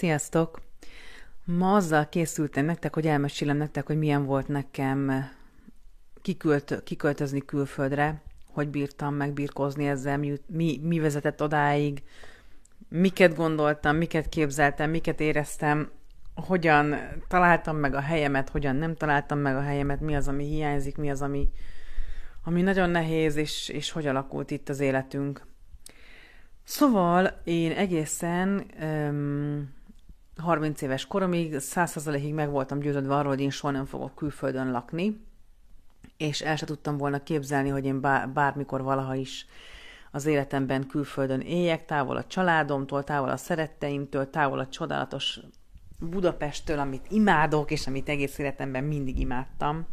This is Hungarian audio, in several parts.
Sziasztok! Ma azzal készültem nektek, hogy elmesélem nektek, hogy milyen volt nekem kikölt, kikölt, külföldre, hogy bírtam megbírkozni ezzel, mi, mi, mi vezetett odáig, miket gondoltam, miket képzeltem, miket éreztem, hogyan találtam meg a helyemet, hogyan nem találtam meg a helyemet, mi az, ami hiányzik, mi az, ami, ami nagyon nehéz, és, és hogy alakult itt az életünk. Szóval én egészen um, 30 éves koromig 100%-ig meg voltam győződve arról, hogy én soha nem fogok külföldön lakni, és el se tudtam volna képzelni, hogy én bármikor valaha is az életemben külföldön éljek, távol a családomtól, távol a szeretteimtől, távol a csodálatos Budapesttől, amit imádok, és amit egész életemben mindig imádtam.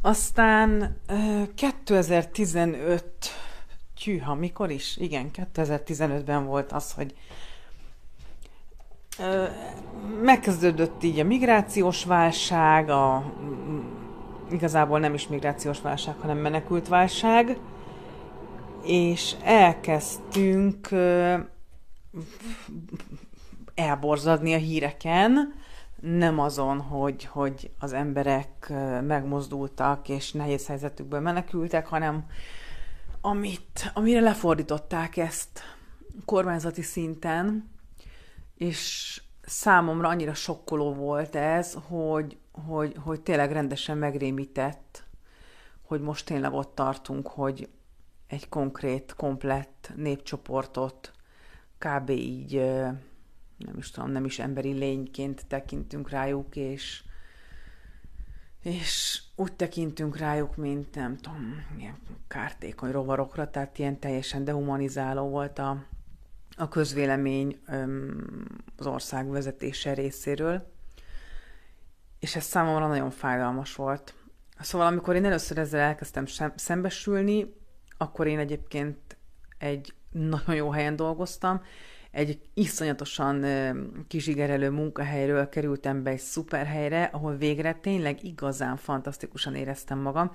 Aztán 2015, tyűha, mikor is? Igen, 2015-ben volt az, hogy megkezdődött így a migrációs válság, a, igazából nem is migrációs válság, hanem menekült válság, és elkezdtünk elborzadni a híreken, nem azon, hogy, hogy az emberek megmozdultak és nehéz helyzetükből menekültek, hanem amit, amire lefordították ezt kormányzati szinten, és számomra annyira sokkoló volt ez, hogy, hogy, hogy tényleg rendesen megrémített, hogy most tényleg ott tartunk, hogy egy konkrét, komplett népcsoportot kb. így nem is tudom, nem is emberi lényként tekintünk rájuk, és, és úgy tekintünk rájuk, mint nem tudom, ilyen kártékony rovarokra, tehát ilyen teljesen dehumanizáló volt a, a közvélemény az ország vezetése részéről, és ez számomra nagyon fájdalmas volt. Szóval amikor én először ezzel elkezdtem szembesülni, akkor én egyébként egy nagyon jó helyen dolgoztam, egy iszonyatosan kizsigerelő munkahelyről kerültem be egy szuper helyre, ahol végre tényleg igazán fantasztikusan éreztem magam.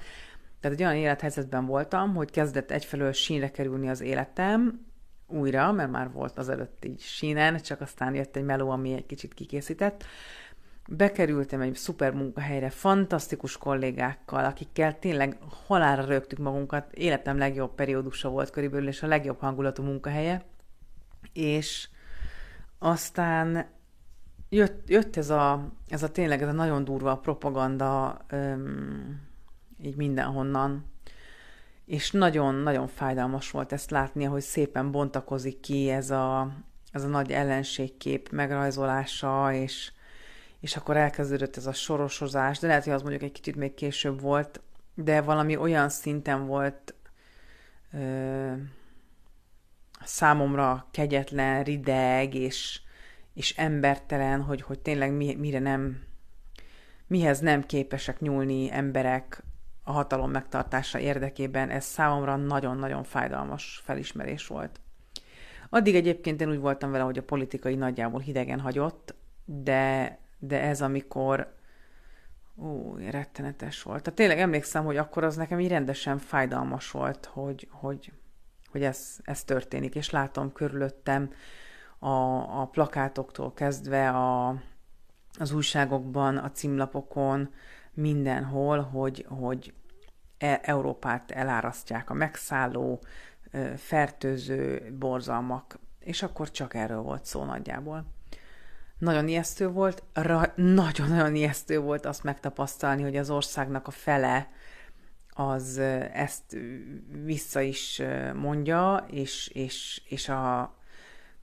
Tehát egy olyan élethelyzetben voltam, hogy kezdett egyfelől sínre kerülni az életem, újra, mert már volt az előtt így sínen, csak aztán jött egy meló, ami egy kicsit kikészített. Bekerültem egy szuper munkahelyre, fantasztikus kollégákkal, akikkel tényleg halálra rögtük magunkat. Életem legjobb periódusa volt körülbelül, és a legjobb hangulatú munkahelye és aztán jött, jött ez, a, ez a tényleg ez a nagyon durva propaganda öm, így mindenhonnan, és nagyon-nagyon fájdalmas volt ezt látni, hogy szépen bontakozik ki ez a, ez a nagy ellenségkép megrajzolása, és, és akkor elkezdődött ez a sorosozás, de lehet, hogy az mondjuk egy kicsit még később volt, de valami olyan szinten volt ö, számomra kegyetlen, rideg és, és embertelen, hogy, hogy tényleg mi, mire nem, mihez nem képesek nyúlni emberek a hatalom megtartása érdekében, ez számomra nagyon-nagyon fájdalmas felismerés volt. Addig egyébként én úgy voltam vele, hogy a politikai nagyjából hidegen hagyott, de, de ez amikor Ú, rettenetes volt. Tehát tényleg emlékszem, hogy akkor az nekem így rendesen fájdalmas volt, hogy, hogy hogy ez, ez történik, és látom körülöttem a, a plakátoktól kezdve a, az újságokban, a címlapokon, mindenhol, hogy, hogy e, Európát elárasztják a megszálló, fertőző borzalmak, és akkor csak erről volt szó nagyjából. Nagyon ijesztő volt, nagyon-nagyon ijesztő volt azt megtapasztalni, hogy az országnak a fele az ezt vissza is mondja, és, és, és a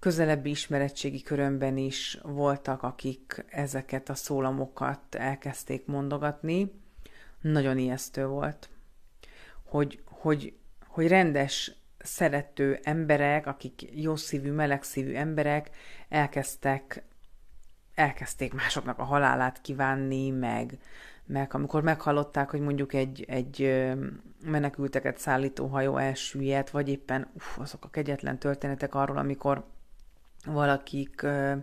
közelebbi ismeretségi körömben is voltak, akik ezeket a szólamokat elkezdték mondogatni. Nagyon ijesztő volt, hogy, hogy, hogy rendes, szerető emberek, akik jó szívű, melegszívű emberek elkezdtek elkezdték másoknak a halálát kívánni, meg, meg amikor meghallották, hogy mondjuk egy, egy menekülteket szállító hajó elsüllyedt, vagy éppen uf, azok a kegyetlen történetek arról, amikor valakik ö,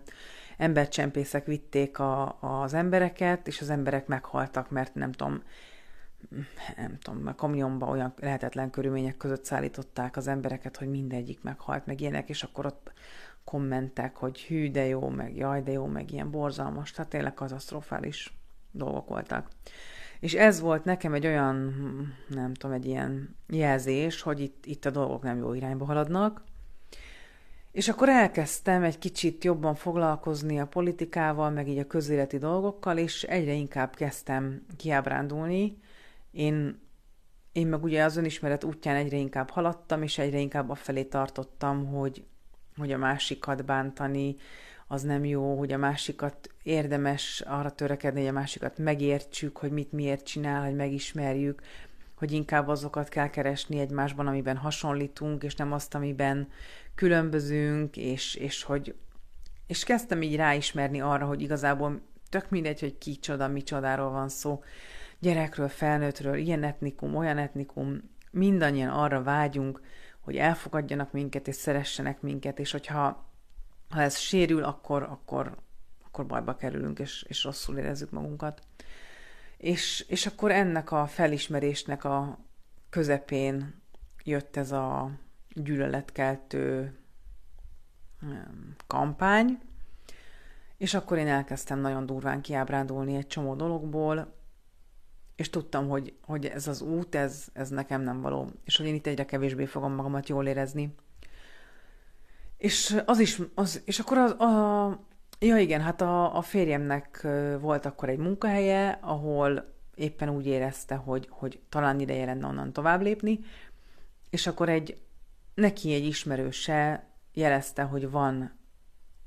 embercsempészek vitték a, az embereket, és az emberek meghaltak, mert nem tudom, nem tudom, a kamionba olyan lehetetlen körülmények között szállították az embereket, hogy mindegyik meghalt, meg ilyenek, és akkor ott kommentek, hogy hű, de jó, meg jaj, de jó, meg ilyen borzalmas, tehát tényleg katasztrofális dolgok voltak. És ez volt nekem egy olyan, nem tudom, egy ilyen jelzés, hogy itt, itt a dolgok nem jó irányba haladnak, és akkor elkezdtem egy kicsit jobban foglalkozni a politikával, meg így a közéleti dolgokkal, és egyre inkább kezdtem kiábrándulni. Én, én meg ugye az önismeret útján egyre inkább haladtam, és egyre inkább afelé tartottam, hogy, hogy a másikat bántani, az nem jó, hogy a másikat érdemes arra törekedni, hogy a másikat megértsük, hogy mit miért csinál, hogy megismerjük, hogy inkább azokat kell keresni egymásban, amiben hasonlítunk, és nem azt, amiben különbözünk, és, és hogy és kezdtem így ráismerni arra, hogy igazából tök mindegy, hogy ki csoda, micsodáról van szó, gyerekről, felnőttről, ilyen etnikum, olyan etnikum, mindannyian arra vágyunk, hogy elfogadjanak minket, és szeressenek minket, és hogyha ha ez sérül, akkor, akkor, akkor bajba kerülünk, és, és rosszul érezzük magunkat. És, és akkor ennek a felismerésnek a közepén jött ez a gyűlöletkeltő kampány, és akkor én elkezdtem nagyon durván kiábrándulni egy csomó dologból, és tudtam, hogy, hogy ez az út, ez, ez nekem nem való, és hogy én itt egyre kevésbé fogom magamat jól érezni. És az is, az, és akkor az, a, ja igen, hát a, a férjemnek volt akkor egy munkahelye, ahol éppen úgy érezte, hogy, hogy talán ideje lenne onnan tovább lépni, és akkor egy, neki egy ismerőse jelezte, hogy van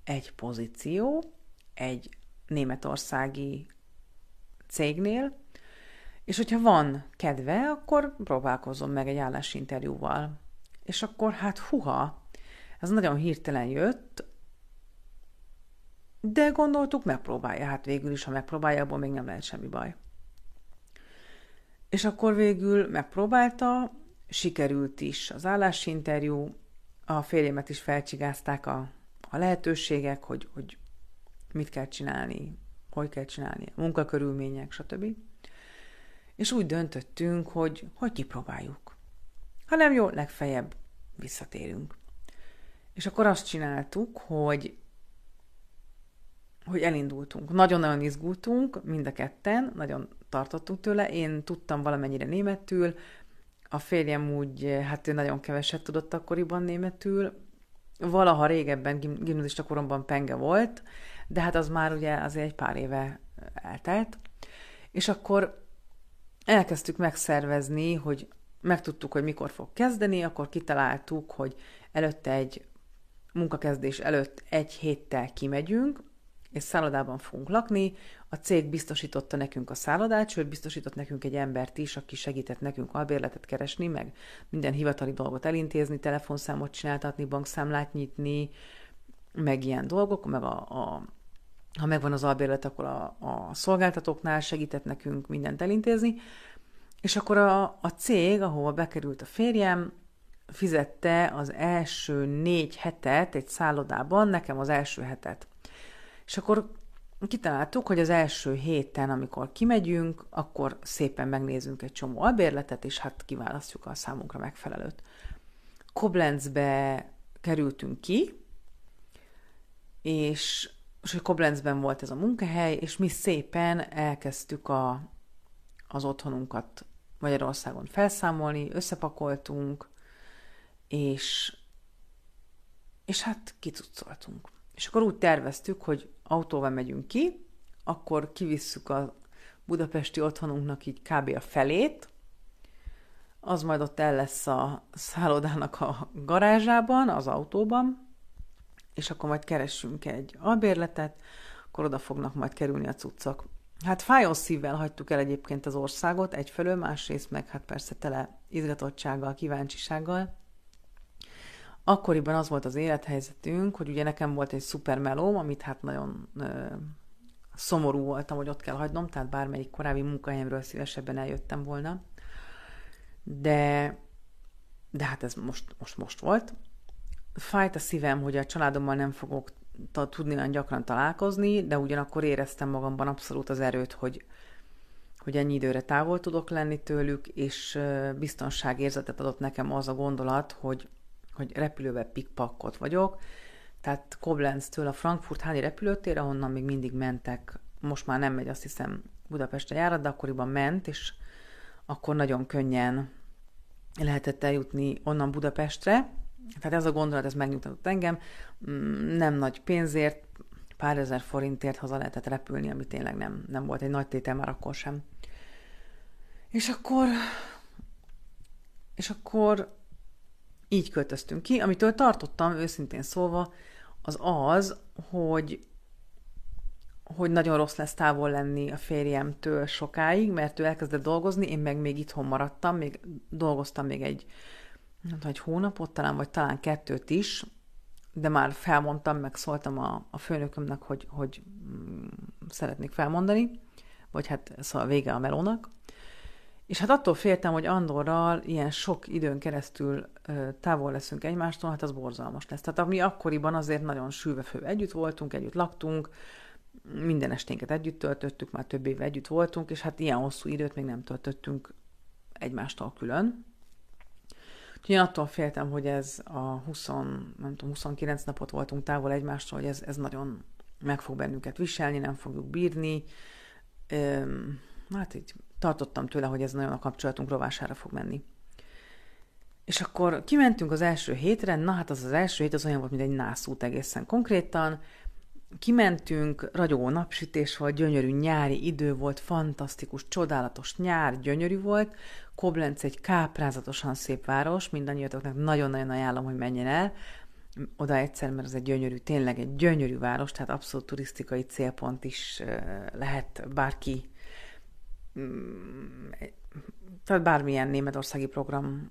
egy pozíció egy németországi cégnél, és hogyha van kedve, akkor próbálkozom meg egy állásinterjúval. És akkor hát huha, ez nagyon hirtelen jött, de gondoltuk, megpróbálja. Hát végül is, ha megpróbálja, abból még nem lehet semmi baj. És akkor végül megpróbálta, sikerült is az állásinterjú, a férjemet is felcsigázták a, a lehetőségek, hogy, hogy mit kell csinálni, hogy kell csinálni, a munkakörülmények, stb. És úgy döntöttünk, hogy, hogy kipróbáljuk. Ha nem jó, legfeljebb visszatérünk. És akkor azt csináltuk, hogy hogy elindultunk. Nagyon-nagyon izgultunk, mind a ketten, nagyon tartottunk tőle. Én tudtam valamennyire németül, a férjem úgy, hát ő nagyon keveset tudott akkoriban németül. Valaha régebben, gimnazista koromban penge volt, de hát az már ugye azért egy pár éve eltelt. És akkor elkezdtük megszervezni, hogy megtudtuk, hogy mikor fog kezdeni, akkor kitaláltuk, hogy előtte egy munkakezdés előtt egy héttel kimegyünk, és szállodában fogunk lakni. A cég biztosította nekünk a szállodát, sőt biztosított nekünk egy embert is, aki segített nekünk albérletet keresni, meg minden hivatali dolgot elintézni, telefonszámot csináltatni, bankszámlát nyitni, meg ilyen dolgok, meg a, a ha megvan az albérlet, akkor a, a szolgáltatóknál segített nekünk mindent elintézni, és akkor a, a cég, ahova bekerült a férjem, fizette az első négy hetet egy szállodában, nekem az első hetet. És akkor kitaláltuk, hogy az első héten, amikor kimegyünk, akkor szépen megnézünk egy csomó albérletet, és hát kiválasztjuk a számunkra megfelelőt. Koblenzbe kerültünk ki, és, és hogy Koblenzben volt ez a munkahely, és mi szépen elkezdtük a, az otthonunkat Magyarországon felszámolni, összepakoltunk, és, és hát kicucoltunk. És akkor úgy terveztük, hogy autóval megyünk ki, akkor kivisszük a budapesti otthonunknak így kb. a felét, az majd ott el lesz a szállodának a garázsában, az autóban, és akkor majd keressünk egy albérletet, akkor oda fognak majd kerülni a cuccok. Hát fájó szívvel hagytuk el egyébként az országot, egyfelől, másrészt meg hát persze tele izgatottsággal, kíváncsisággal, Akkoriban az volt az élethelyzetünk, hogy ugye nekem volt egy szuper melóm, amit hát nagyon ö, szomorú voltam, hogy ott kell hagynom, tehát bármelyik korábbi munkahelyemről szívesebben eljöttem volna. De, de hát ez most, most, most volt. Fájt a szívem, hogy a családommal nem fogok tudni olyan gyakran találkozni, de ugyanakkor éreztem magamban abszolút az erőt, hogy, hogy ennyi időre távol tudok lenni tőlük, és biztonságérzetet adott nekem az a gondolat, hogy, hogy repülővel pikpakkot vagyok, tehát Koblenz-től a Frankfurt háni repülőtér, ahonnan még mindig mentek, most már nem megy, azt hiszem Budapestre járat, de akkoriban ment, és akkor nagyon könnyen lehetett eljutni onnan Budapestre. Tehát ez a gondolat, ez megnyugtatott engem. Mm, nem nagy pénzért, pár ezer forintért haza lehetett repülni, ami tényleg nem, nem volt egy nagy tétel már akkor sem. És akkor, és akkor így költöztünk ki. Amitől tartottam, őszintén szólva, az az, hogy hogy nagyon rossz lesz távol lenni a férjemtől sokáig, mert ő elkezdett dolgozni, én meg még itthon maradtam, még dolgoztam még egy, nem tudom, egy hónapot talán, vagy talán kettőt is, de már felmondtam, meg szóltam a, a főnökömnek, hogy, hogy mm, szeretnék felmondani, vagy hát szóval vége a melónak. És hát attól féltem, hogy Andorral ilyen sok időn keresztül távol leszünk egymástól, hát az borzalmas lesz. Tehát mi akkoriban azért nagyon sülve együtt voltunk, együtt laktunk, minden esténket együtt töltöttük, már több éve együtt voltunk, és hát ilyen hosszú időt még nem töltöttünk egymástól külön. Úgyhogy én attól féltem, hogy ez a 20, nem tudom, 29 napot voltunk távol egymástól, hogy ez, ez nagyon meg fog bennünket viselni, nem fogjuk bírni. Üm, hát így tartottam tőle, hogy ez nagyon a kapcsolatunk rovására fog menni. És akkor kimentünk az első hétre, na hát az az első hét az olyan volt, mint egy nászút egészen konkrétan, Kimentünk, ragyogó napsütés volt, gyönyörű nyári idő volt, fantasztikus, csodálatos nyár, gyönyörű volt. Koblenz egy káprázatosan szép város, mindannyiatoknak nagyon-nagyon ajánlom, hogy menjen el oda egyszer, mert ez egy gyönyörű, tényleg egy gyönyörű város, tehát abszolút turisztikai célpont is lehet bárki, tehát bármilyen németországi programnál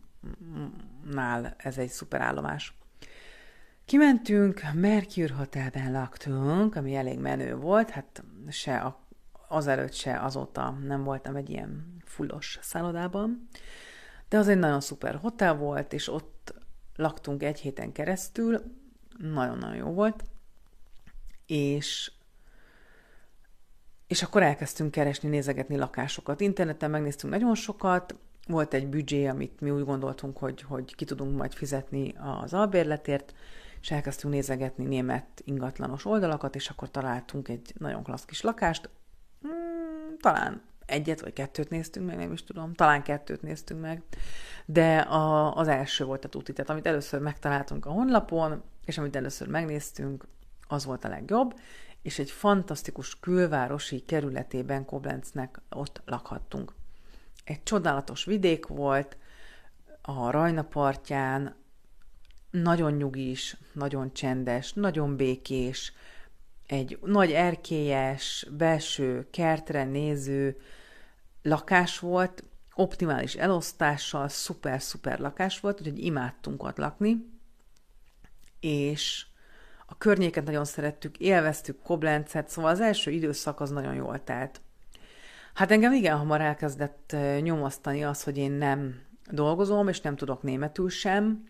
ez egy szuper állomás. Kimentünk, Mercure Hotelben laktunk, ami elég menő volt, hát se a, azelőtt se azóta nem voltam egy ilyen fullos szállodában, de az egy nagyon szuper hotel volt, és ott laktunk egy héten keresztül, nagyon-nagyon jó volt, és és akkor elkezdtünk keresni, nézegetni lakásokat. Interneten megnéztünk nagyon sokat, volt egy büdzsé, amit mi úgy gondoltunk, hogy, hogy ki tudunk majd fizetni az albérletért, és elkezdtünk nézegetni német ingatlanos oldalakat, és akkor találtunk egy nagyon klassz kis lakást, hmm, talán egyet vagy kettőt néztünk meg, nem is tudom, talán kettőt néztünk meg, de a, az első volt a tuti, tehát amit először megtaláltunk a honlapon, és amit először megnéztünk, az volt a legjobb, és egy fantasztikus külvárosi kerületében Koblenznek ott lakhattunk. Egy csodálatos vidék volt, a Rajna partján, nagyon nyugis, nagyon csendes, nagyon békés, egy nagy erkélyes, belső, kertre néző lakás volt, optimális elosztással, szuper-szuper lakás volt, úgyhogy imádtunk ott lakni, és a környéket nagyon szerettük, élveztük Koblencet, szóval az első időszak az nagyon jól telt. Hát engem igen hamar elkezdett nyomasztani az, hogy én nem dolgozom, és nem tudok németül sem,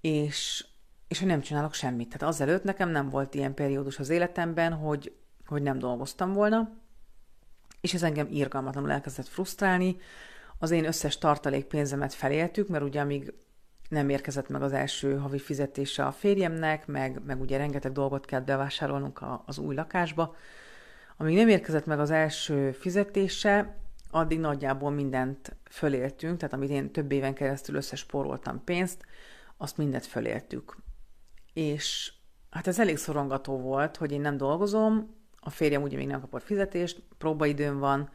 és, és hogy nem csinálok semmit. Tehát azelőtt nekem nem volt ilyen periódus az életemben, hogy, hogy nem dolgoztam volna, és ez engem írgalmatlanul elkezdett frusztrálni. Az én összes tartalékpénzemet feléltük, mert ugye amíg nem érkezett meg az első havi fizetése a férjemnek, meg, meg ugye rengeteg dolgot kell bevásárolnunk a, az új lakásba. Amíg nem érkezett meg az első fizetése, addig nagyjából mindent föléltünk, tehát amit én több éven keresztül összespóroltam pénzt, azt mindet föléltük. És hát ez elég szorongató volt, hogy én nem dolgozom, a férjem ugye még nem kapott fizetést, próbaidőm van,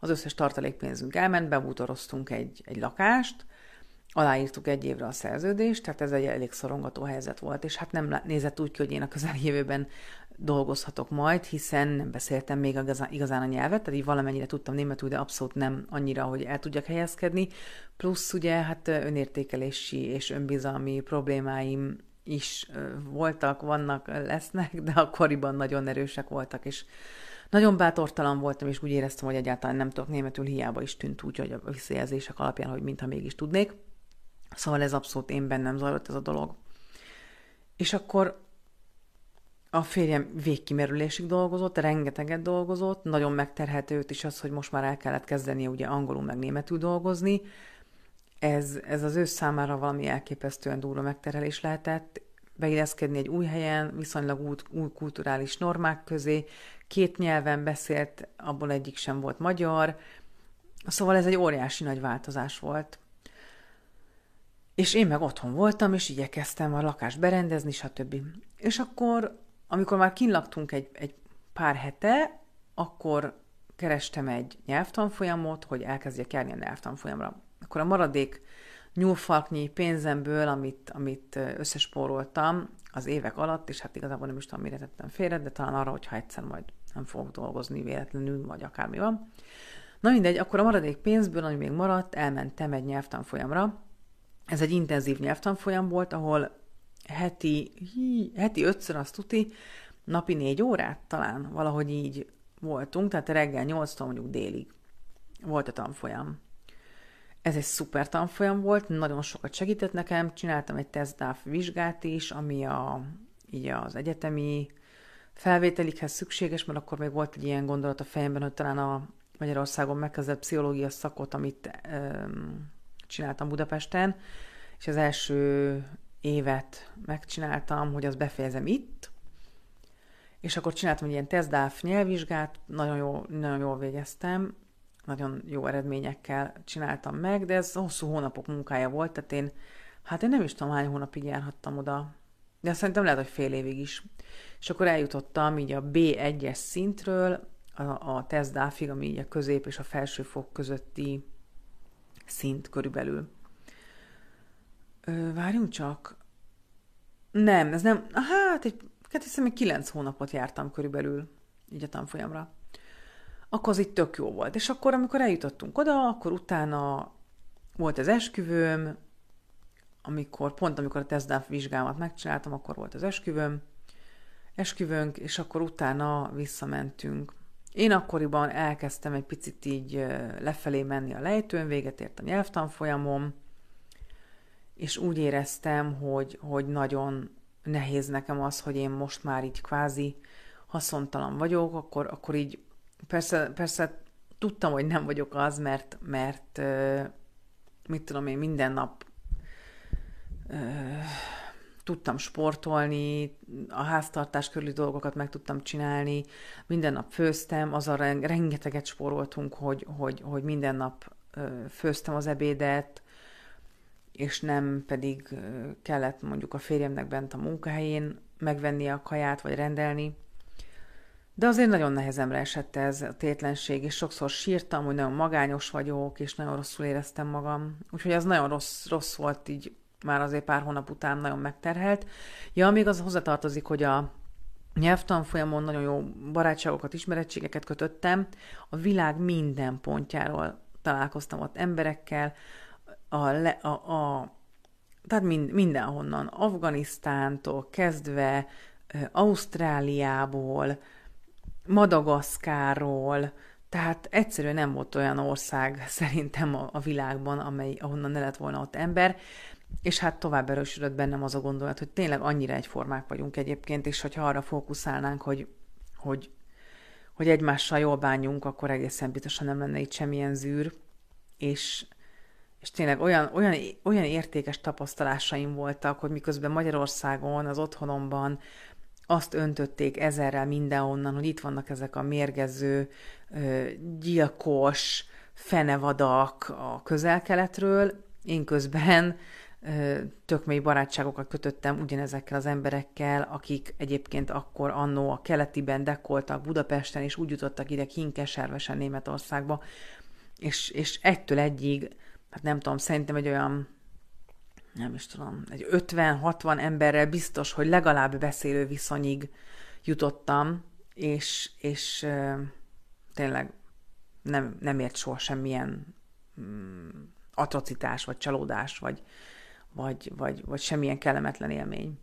az összes tartalékpénzünk elment, bebútoroztunk egy, egy lakást, aláírtuk egy évre a szerződést, tehát ez egy elég szorongató helyzet volt, és hát nem nézett úgy ki, hogy én a közeljövőben dolgozhatok majd, hiszen nem beszéltem még igazán a nyelvet, tehát így valamennyire tudtam németül, de abszolút nem annyira, hogy el tudjak helyezkedni. Plusz ugye hát önértékelési és önbizalmi problémáim is voltak, vannak, lesznek, de akkoriban nagyon erősek voltak, és nagyon bátortalan voltam, és úgy éreztem, hogy egyáltalán nem tudok németül, hiába is tűnt úgy, hogy a visszajelzések alapján, hogy mintha mégis tudnék. Szóval ez abszolút én bennem zajlott ez a dolog. És akkor A férjem végkimerülésig dolgozott, rengeteget dolgozott, nagyon megterhető őt is az, hogy most már el kellett kezdenie ugye angolul meg németül dolgozni. Ez, ez az ő számára valami elképesztően durva megterhelés lehetett, beilleszkedni egy új helyen, viszonylag új, új kulturális normák közé, két nyelven beszélt, abból egyik sem volt magyar, szóval ez egy óriási nagy változás volt. És én meg otthon voltam, és igyekeztem a lakást berendezni, stb. És akkor, amikor már kinlaktunk egy, egy pár hete, akkor kerestem egy nyelvtanfolyamot, hogy elkezdjek járni a nyelvtanfolyamra. Akkor a maradék nyúlfalknyi pénzemből, amit, amit összespóroltam az évek alatt, és hát igazából nem is tudom, mire tettem félre, de talán arra, hogyha egyszer majd nem fogok dolgozni véletlenül, vagy akármi van. Na mindegy, akkor a maradék pénzből, ami még maradt, elmentem egy nyelvtanfolyamra. Ez egy intenzív nyelvtanfolyam volt, ahol heti, heti ötször azt tuti, napi négy órát talán valahogy így voltunk, tehát reggel 8-tól mondjuk délig volt a tanfolyam. Ez egy szuper tanfolyam volt, nagyon sokat segített nekem, csináltam egy testdáf vizsgát is, ami a, így az egyetemi felvételikhez szükséges, mert akkor még volt egy ilyen gondolat a fejemben, hogy talán a Magyarországon megkezdett pszichológia szakot, amit um, csináltam Budapesten, és az első évet megcsináltam, hogy azt befejezem itt, és akkor csináltam egy ilyen testdáf nyelvvizsgát, nagyon, jó, nagyon jól végeztem, nagyon jó eredményekkel csináltam meg, de ez hosszú hónapok munkája volt, tehát én, hát én nem is tudom, hány hónapig járhattam oda, de szerintem lehet, hogy fél évig is. És akkor eljutottam így a B1-es szintről a, a tesztdáfig, ami így a közép és a felső fok közötti szint körülbelül. Ö, várjunk csak. Nem, ez nem, hát egy, hát hiszem, egy kilenc hónapot jártam körülbelül így a tanfolyamra akkor az itt tök jó volt. És akkor, amikor eljutottunk oda, akkor utána volt az esküvőm, amikor, pont amikor a tesztdáv vizsgámat megcsináltam, akkor volt az esküvőm, esküvőnk, és akkor utána visszamentünk. Én akkoriban elkezdtem egy picit így lefelé menni a lejtőn, véget ért a nyelvtanfolyamom, és úgy éreztem, hogy, hogy nagyon nehéz nekem az, hogy én most már így kvázi haszontalan vagyok, akkor, akkor így Persze, persze tudtam, hogy nem vagyok az, mert, mert mit tudom én, minden nap tudtam sportolni, a háztartás körüli dolgokat meg tudtam csinálni, minden nap főztem, azzal rengeteget spóroltunk, hogy, hogy, hogy minden nap főztem az ebédet, és nem pedig kellett mondjuk a férjemnek bent a munkahelyén megvenni a kaját, vagy rendelni. De azért nagyon nehezemre esett ez a tétlenség, és sokszor sírtam, hogy nagyon magányos vagyok, és nagyon rosszul éreztem magam. Úgyhogy ez nagyon rossz, rossz volt így már azért pár hónap után nagyon megterhelt. Ja, még az hozzátartozik, hogy a nyelvtanfolyamon nagyon jó barátságokat, ismerettségeket kötöttem. A világ minden pontjáról találkoztam ott emberekkel, a, le, a, a tehát mind, mindenhonnan, Afganisztántól kezdve, Ausztráliából, Madagaszkárról, tehát egyszerűen nem volt olyan ország szerintem a, a világban, amely, ahonnan ne lett volna ott ember, és hát tovább erősödött bennem az a gondolat, hogy tényleg annyira egyformák vagyunk egyébként, és hogyha arra fókuszálnánk, hogy, hogy, hogy egymással jól bánjunk, akkor egészen biztosan nem lenne itt semmilyen zűr, és, és tényleg olyan, olyan, olyan értékes tapasztalásaim voltak, hogy miközben Magyarországon, az otthonomban azt öntötték ezerrel mindenhonnan, hogy itt vannak ezek a mérgező, gyilkos fenevadak a közel-keletről. Én közben tök mély barátságokat kötöttem ugyanezekkel az emberekkel, akik egyébként akkor annó a keletiben dekoltak Budapesten, és úgy jutottak ide Kinkeservesen Németországba, és, és egytől egyig, hát nem tudom, szerintem egy olyan nem is tudom, egy 50-60 emberrel biztos, hogy legalább beszélő viszonyig jutottam, és, és tényleg nem, nem ért soha semmilyen mm, atrocitás, vagy csalódás, vagy, vagy, vagy, vagy semmilyen kellemetlen élmény.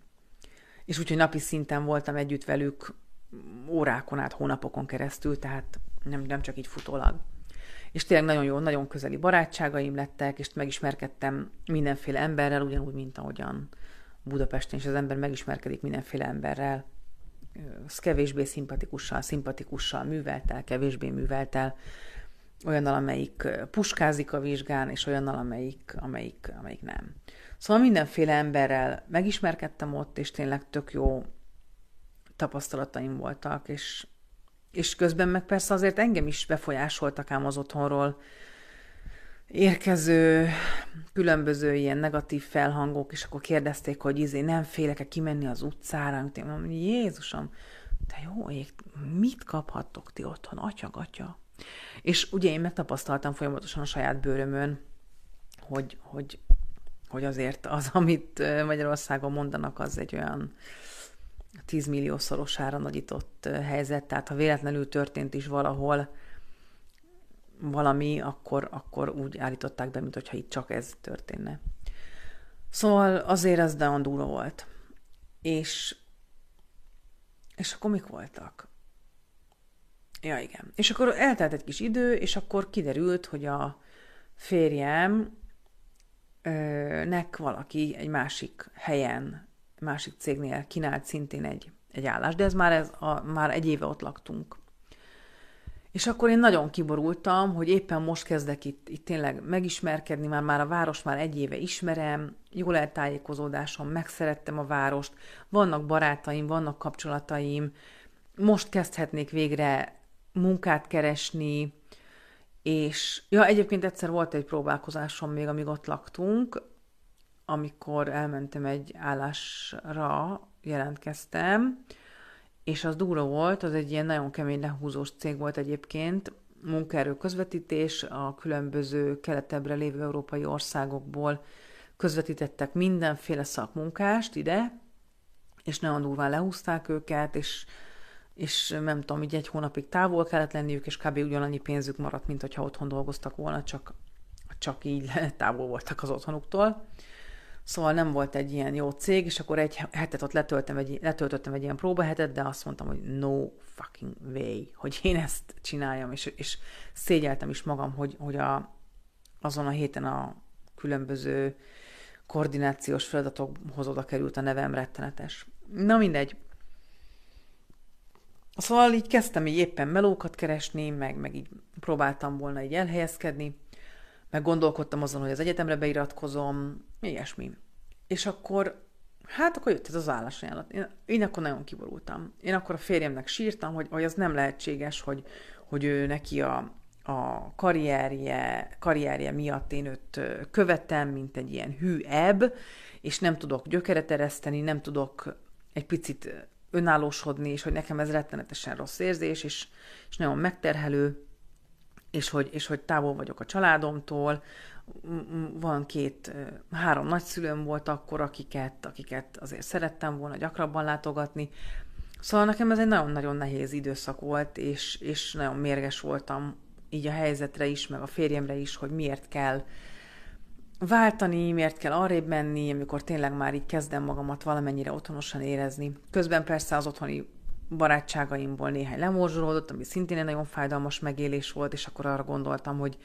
És úgyhogy napi szinten voltam együtt velük órákon át, hónapokon keresztül, tehát nem, nem csak így futólag és tényleg nagyon jó, nagyon közeli barátságaim lettek, és megismerkedtem mindenféle emberrel, ugyanúgy, mint ahogyan Budapesten is az ember megismerkedik mindenféle emberrel. kevésbé szimpatikussal, szimpatikussal műveltel, kevésbé műveltel, olyannal, amelyik puskázik a vizsgán, és olyannal, amelyik, amelyik, amelyik nem. Szóval mindenféle emberrel megismerkedtem ott, és tényleg tök jó tapasztalataim voltak, és, és közben meg persze azért engem is befolyásoltak ám az otthonról érkező különböző ilyen negatív felhangok, és akkor kérdezték, hogy izé nem félek-e kimenni az utcára, amit én mondom, Jézusom, te jó ég, mit kaphattok ti otthon, atya-gatya? És ugye én megtapasztaltam folyamatosan a saját bőrömön, hogy, hogy, hogy azért az, amit Magyarországon mondanak, az egy olyan 10 milliószorosára nagyított helyzet, tehát ha véletlenül történt is valahol valami, akkor, akkor úgy állították be, mintha itt csak ez történne. Szóval azért ez nagyon durva volt. És, és akkor mik voltak? Ja, igen. És akkor eltelt egy kis idő, és akkor kiderült, hogy a férjem nek valaki egy másik helyen, másik cégnél kínált szintén egy, egy állást, de ez már, ez a, már egy éve ott laktunk. És akkor én nagyon kiborultam, hogy éppen most kezdek itt, itt tényleg megismerkedni, már, már a város már egy éve ismerem, jól eltájékozódásom, megszerettem a várost, vannak barátaim, vannak kapcsolataim, most kezdhetnék végre munkát keresni, és ja, egyébként egyszer volt egy próbálkozásom még, amíg ott laktunk, amikor elmentem egy állásra, jelentkeztem, és az durva volt, az egy ilyen nagyon kemény lehúzós cég volt egyébként, munkaerő közvetítés a különböző keletebbre lévő európai országokból közvetítettek mindenféle szakmunkást ide, és nagyon durván lehúzták őket, és és nem tudom, így egy hónapig távol kellett lenniük, és kb. ugyanannyi pénzük maradt, mint hogyha otthon dolgoztak volna, csak, csak így távol voltak az otthonuktól. Szóval nem volt egy ilyen jó cég, és akkor egy hetet ott letöltöttem egy, letöltöttem egy ilyen próbahetet, de azt mondtam, hogy no fucking way, hogy én ezt csináljam, és, és szégyeltem is magam, hogy, hogy a, azon a héten a különböző koordinációs feladatokhoz oda került a nevem rettenetes. Na mindegy, Szóval így kezdtem így éppen melókat keresni, meg, meg így próbáltam volna így elhelyezkedni, meg gondolkodtam azon, hogy az egyetemre beiratkozom, ilyesmi. És akkor, hát akkor jött ez az állásajánlat. Én, én akkor nagyon kiborultam. Én akkor a férjemnek sírtam, hogy, hogy az nem lehetséges, hogy, hogy ő neki a, a karrierje, karrierje miatt én őt követem, mint egy ilyen hű ebb, és nem tudok gyökeret ereszteni, nem tudok egy picit önállósodni, és hogy nekem ez rettenetesen rossz érzés, és, és nagyon megterhelő, és hogy, és hogy távol vagyok a családomtól, van két, három nagyszülőm volt akkor, akiket, akiket azért szerettem volna gyakrabban látogatni. Szóval nekem ez egy nagyon-nagyon nehéz időszak volt, és, és nagyon mérges voltam így a helyzetre is, meg a férjemre is, hogy miért kell váltani, miért kell arrébb menni, amikor tényleg már így kezdem magamat valamennyire otthonosan érezni. Közben persze az otthoni barátságaimból néhány lemorzsolódott, ami szintén egy nagyon fájdalmas megélés volt, és akkor arra gondoltam, hogy,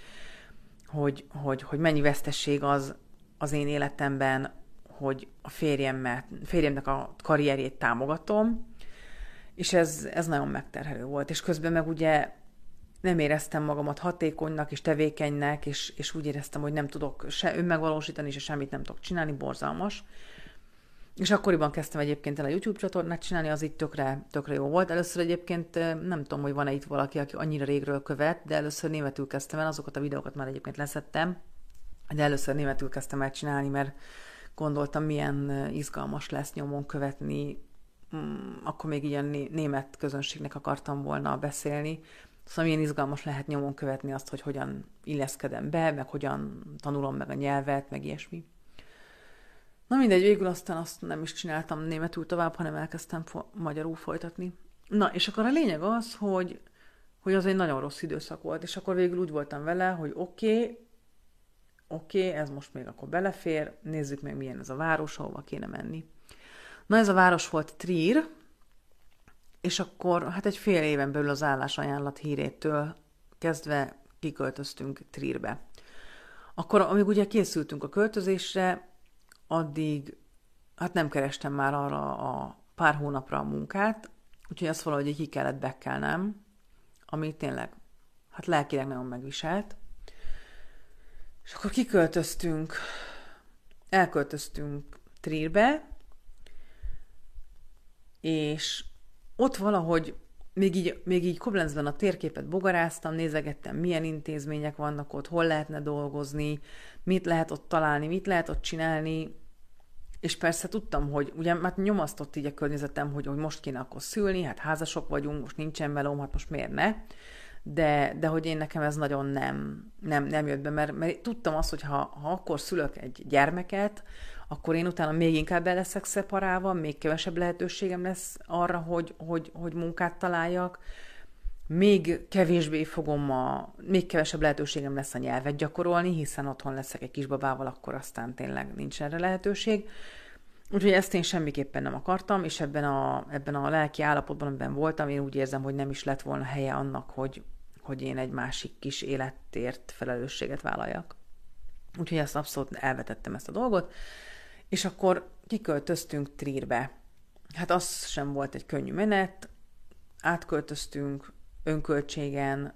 hogy, hogy, hogy mennyi vesztesség az az én életemben, hogy a férjemmet, férjemnek a karrierjét támogatom, és ez, ez nagyon megterhelő volt. És közben meg ugye nem éreztem magamat hatékonynak és tevékenynek, és, és úgy éreztem, hogy nem tudok se önmegvalósítani, se semmit nem tudok csinálni, borzalmas. És akkoriban kezdtem egyébként el a YouTube csatornát csinálni, az itt tökre, tökre jó volt. Először egyébként nem tudom, hogy van-e itt valaki, aki annyira régről követ, de először németül kezdtem el, azokat a videókat már egyébként leszettem, de először németül kezdtem el csinálni, mert gondoltam, milyen izgalmas lesz nyomon követni, mm, akkor még ilyen német közönségnek akartam volna beszélni, Szóval milyen izgalmas lehet nyomon követni azt, hogy hogyan illeszkedem be, meg hogyan tanulom meg a nyelvet, meg ilyesmi. Na mindegy, végül aztán azt nem is csináltam németül tovább, hanem elkezdtem fo- magyarul folytatni. Na, és akkor a lényeg az, hogy, hogy az egy nagyon rossz időszak volt, és akkor végül úgy voltam vele, hogy oké, okay, oké, okay, ez most még akkor belefér, nézzük meg, milyen ez a város, ahova kéne menni. Na, ez a város volt Trier, és akkor hát egy fél éven belül az állásajánlat hírétől kezdve kiköltöztünk Trírbe. Akkor, amíg ugye készültünk a költözésre, addig hát nem kerestem már arra a pár hónapra a munkát, Úgyhogy azt valahogy ki kellett bekkelnem, ami tényleg, hát lelkileg nagyon megviselt. És akkor kiköltöztünk, elköltöztünk Trírbe, és ott valahogy még így, még így Koblenzben a térképet bogaráztam, nézegettem, milyen intézmények vannak ott, hol lehetne dolgozni, mit lehet ott találni, mit lehet ott csinálni, és persze tudtam, hogy ugye hát nyomasztott így a környezetem, hogy, hogy most kéne akkor szülni, hát házasok vagyunk, most nincsen velem, hát most miért ne? De, de hogy én nekem ez nagyon nem, nem, nem jött be, mert, mert tudtam azt, hogy ha, ha akkor szülök egy gyermeket, akkor én utána még inkább be leszek szeparálva, még kevesebb lehetőségem lesz arra, hogy, hogy, hogy munkát találjak, még kevésbé fogom a, még kevesebb lehetőségem lesz a nyelvet gyakorolni, hiszen otthon leszek egy kisbabával, akkor aztán tényleg nincs erre lehetőség. Úgyhogy ezt én semmiképpen nem akartam, és ebben a, ebben a lelki állapotban, amiben voltam, én úgy érzem, hogy nem is lett volna helye annak, hogy, hogy én egy másik kis életért felelősséget vállaljak. Úgyhogy ezt abszolút elvetettem ezt a dolgot, és akkor kiköltöztünk Trírbe. Hát az sem volt egy könnyű menet, átköltöztünk önköltségen,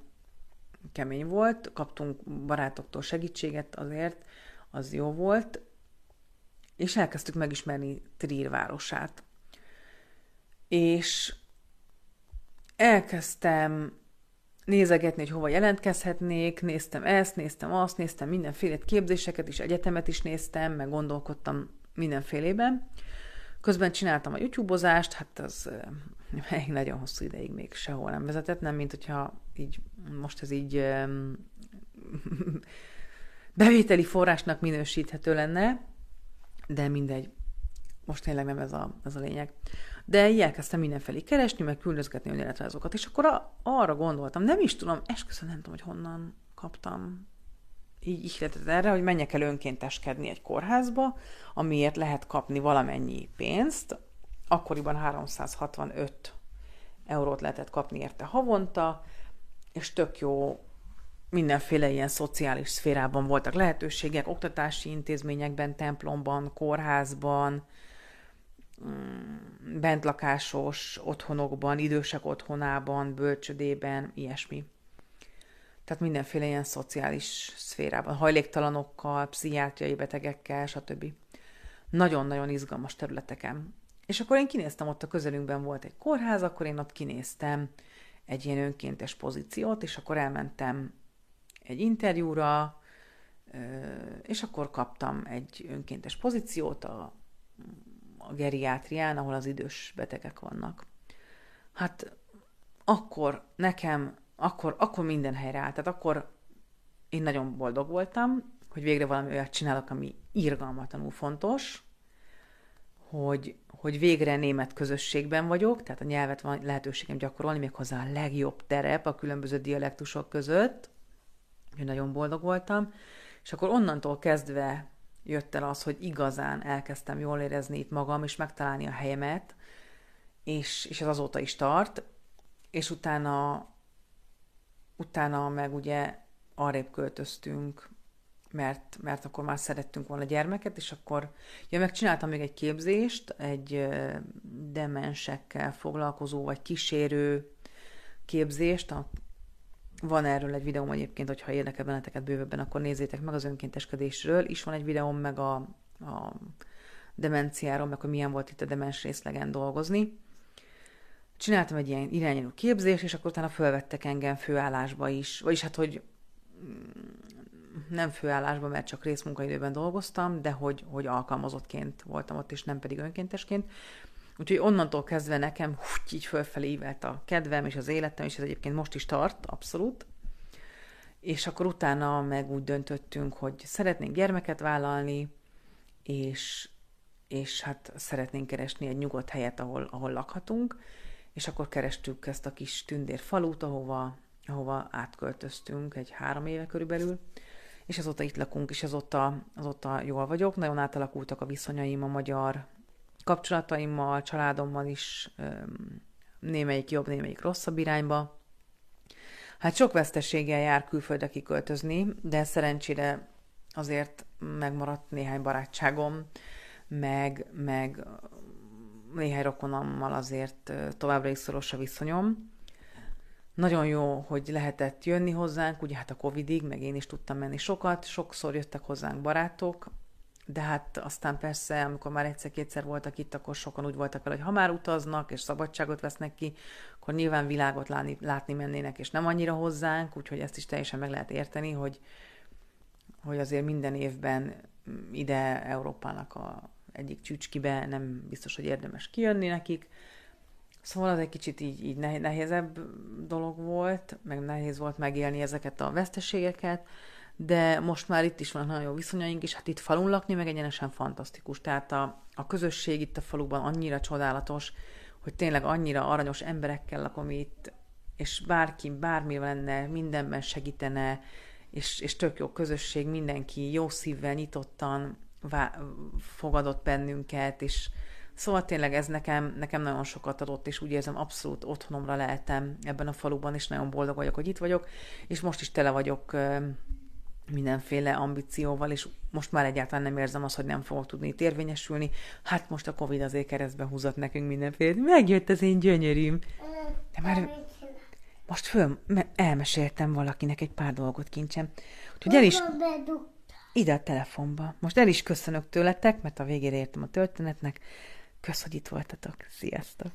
kemény volt, kaptunk barátoktól segítséget azért, az jó volt, és elkezdtük megismerni Trír városát. És elkezdtem nézegetni, hogy hova jelentkezhetnék, néztem ezt, néztem azt, néztem mindenféle képzéseket is, egyetemet is néztem, meg gondolkodtam mindenfélében. Közben csináltam a YouTube-ozást, hát az még nagyon hosszú ideig még sehol nem vezetett, nem mint hogyha így, most ez így bevételi forrásnak minősíthető lenne, de mindegy, most tényleg nem ez a, ez a lényeg. De így elkezdtem mindenfelé keresni, meg küldözgetni önéletrajzokat, és akkor a, arra gondoltam, nem is tudom, esküszöm nem tudom, hogy honnan kaptam így ihletett erre, hogy menjek el önkénteskedni egy kórházba, amiért lehet kapni valamennyi pénzt. Akkoriban 365 eurót lehetett kapni érte havonta, és tök jó mindenféle ilyen szociális szférában voltak lehetőségek, oktatási intézményekben, templomban, kórházban, mm, bentlakásos otthonokban, idősek otthonában, bölcsödében, ilyesmi. Tehát mindenféle ilyen szociális szférában, hajléktalanokkal, pszichiátriai betegekkel, stb. Nagyon-nagyon izgalmas területeken. És akkor én kinéztem, ott a közelünkben volt egy kórház, akkor én ott kinéztem egy ilyen önkéntes pozíciót, és akkor elmentem egy interjúra, és akkor kaptam egy önkéntes pozíciót a, a geriátrián, ahol az idős betegek vannak. Hát akkor nekem akkor, akkor minden helyre állt. Tehát akkor én nagyon boldog voltam, hogy végre valami olyat csinálok, ami irgalmatlanul fontos, hogy, hogy végre német közösségben vagyok, tehát a nyelvet van lehetőségem gyakorolni, méghozzá a legjobb terep a különböző dialektusok között. Én nagyon boldog voltam. És akkor onnantól kezdve jött el az, hogy igazán elkezdtem jól érezni itt magam, és megtalálni a helyemet, és, és ez azóta is tart, és utána utána meg ugye arrébb költöztünk, mert, mert akkor már szerettünk volna gyermeket, és akkor ja, megcsináltam még egy képzést, egy demensekkel foglalkozó, vagy kísérő képzést, a, van erről egy videóm egyébként, hogyha érdekel benneteket bővebben, akkor nézzétek meg az önkénteskedésről. Is van egy videóm meg a, a demenciáról, meg hogy milyen volt itt a demens részlegen dolgozni csináltam egy ilyen irányuló képzést, és akkor utána fölvettek engem főállásba is, vagyis hát, hogy mm, nem főállásban, mert csak részmunkaidőben dolgoztam, de hogy, hogy alkalmazottként voltam ott, és nem pedig önkéntesként. Úgyhogy onnantól kezdve nekem hú, így fölfelé ívelt a kedvem és az életem, és ez egyébként most is tart, abszolút. És akkor utána meg úgy döntöttünk, hogy szeretnénk gyermeket vállalni, és, és hát szeretnénk keresni egy nyugodt helyet, ahol, ahol lakhatunk és akkor kerestük ezt a kis tündér falut, ahova, ahova átköltöztünk egy három éve körülbelül, és azóta itt lakunk, és azóta, azóta jól vagyok. Nagyon átalakultak a viszonyaim a magyar kapcsolataimmal, családommal is, némelyik jobb, némelyik rosszabb irányba. Hát sok veszteséggel jár külföldre kiköltözni, de szerencsére azért megmaradt néhány barátságom, meg, meg néhány rokonommal azért továbbra is szoros a viszonyom. Nagyon jó, hogy lehetett jönni hozzánk, ugye hát a Covidig, meg én is tudtam menni sokat, sokszor jöttek hozzánk barátok, de hát aztán persze, amikor már egyszer-kétszer voltak itt, akkor sokan úgy voltak vele, hogy ha már utaznak, és szabadságot vesznek ki, akkor nyilván világot látni, látni mennének, és nem annyira hozzánk, úgyhogy ezt is teljesen meg lehet érteni, hogy, hogy azért minden évben ide Európának a egyik csücskibe nem biztos, hogy érdemes kijönni nekik. Szóval az egy kicsit így, így nehézebb dolog volt, meg nehéz volt megélni ezeket a veszteségeket, de most már itt is van nagyon jó viszonyaink, és hát itt falun lakni meg egyenesen fantasztikus. Tehát a, a közösség itt a faluban annyira csodálatos, hogy tényleg annyira aranyos emberekkel lakom itt, és bárki, bármi lenne, mindenben segítene, és, és tök jó közösség, mindenki jó szívvel, nyitottan vá- fogadott bennünket, és szóval tényleg ez nekem, nekem nagyon sokat adott, és úgy érzem, abszolút otthonomra lehetem ebben a faluban, és nagyon boldog vagyok, hogy itt vagyok, és most is tele vagyok mindenféle ambícióval, és most már egyáltalán nem érzem azt, hogy nem fogok tudni itt érvényesülni. Hát most a Covid azért keresztbe húzott nekünk mindenféle. Megjött az én gyönyörűm. De már most föl, elmeséltem valakinek egy pár dolgot kincsem. Úgyhogy el is... Ide a telefonba. Most el is köszönök tőletek, mert a végére értem a történetnek. Kösz, hogy itt voltatok. Sziasztok!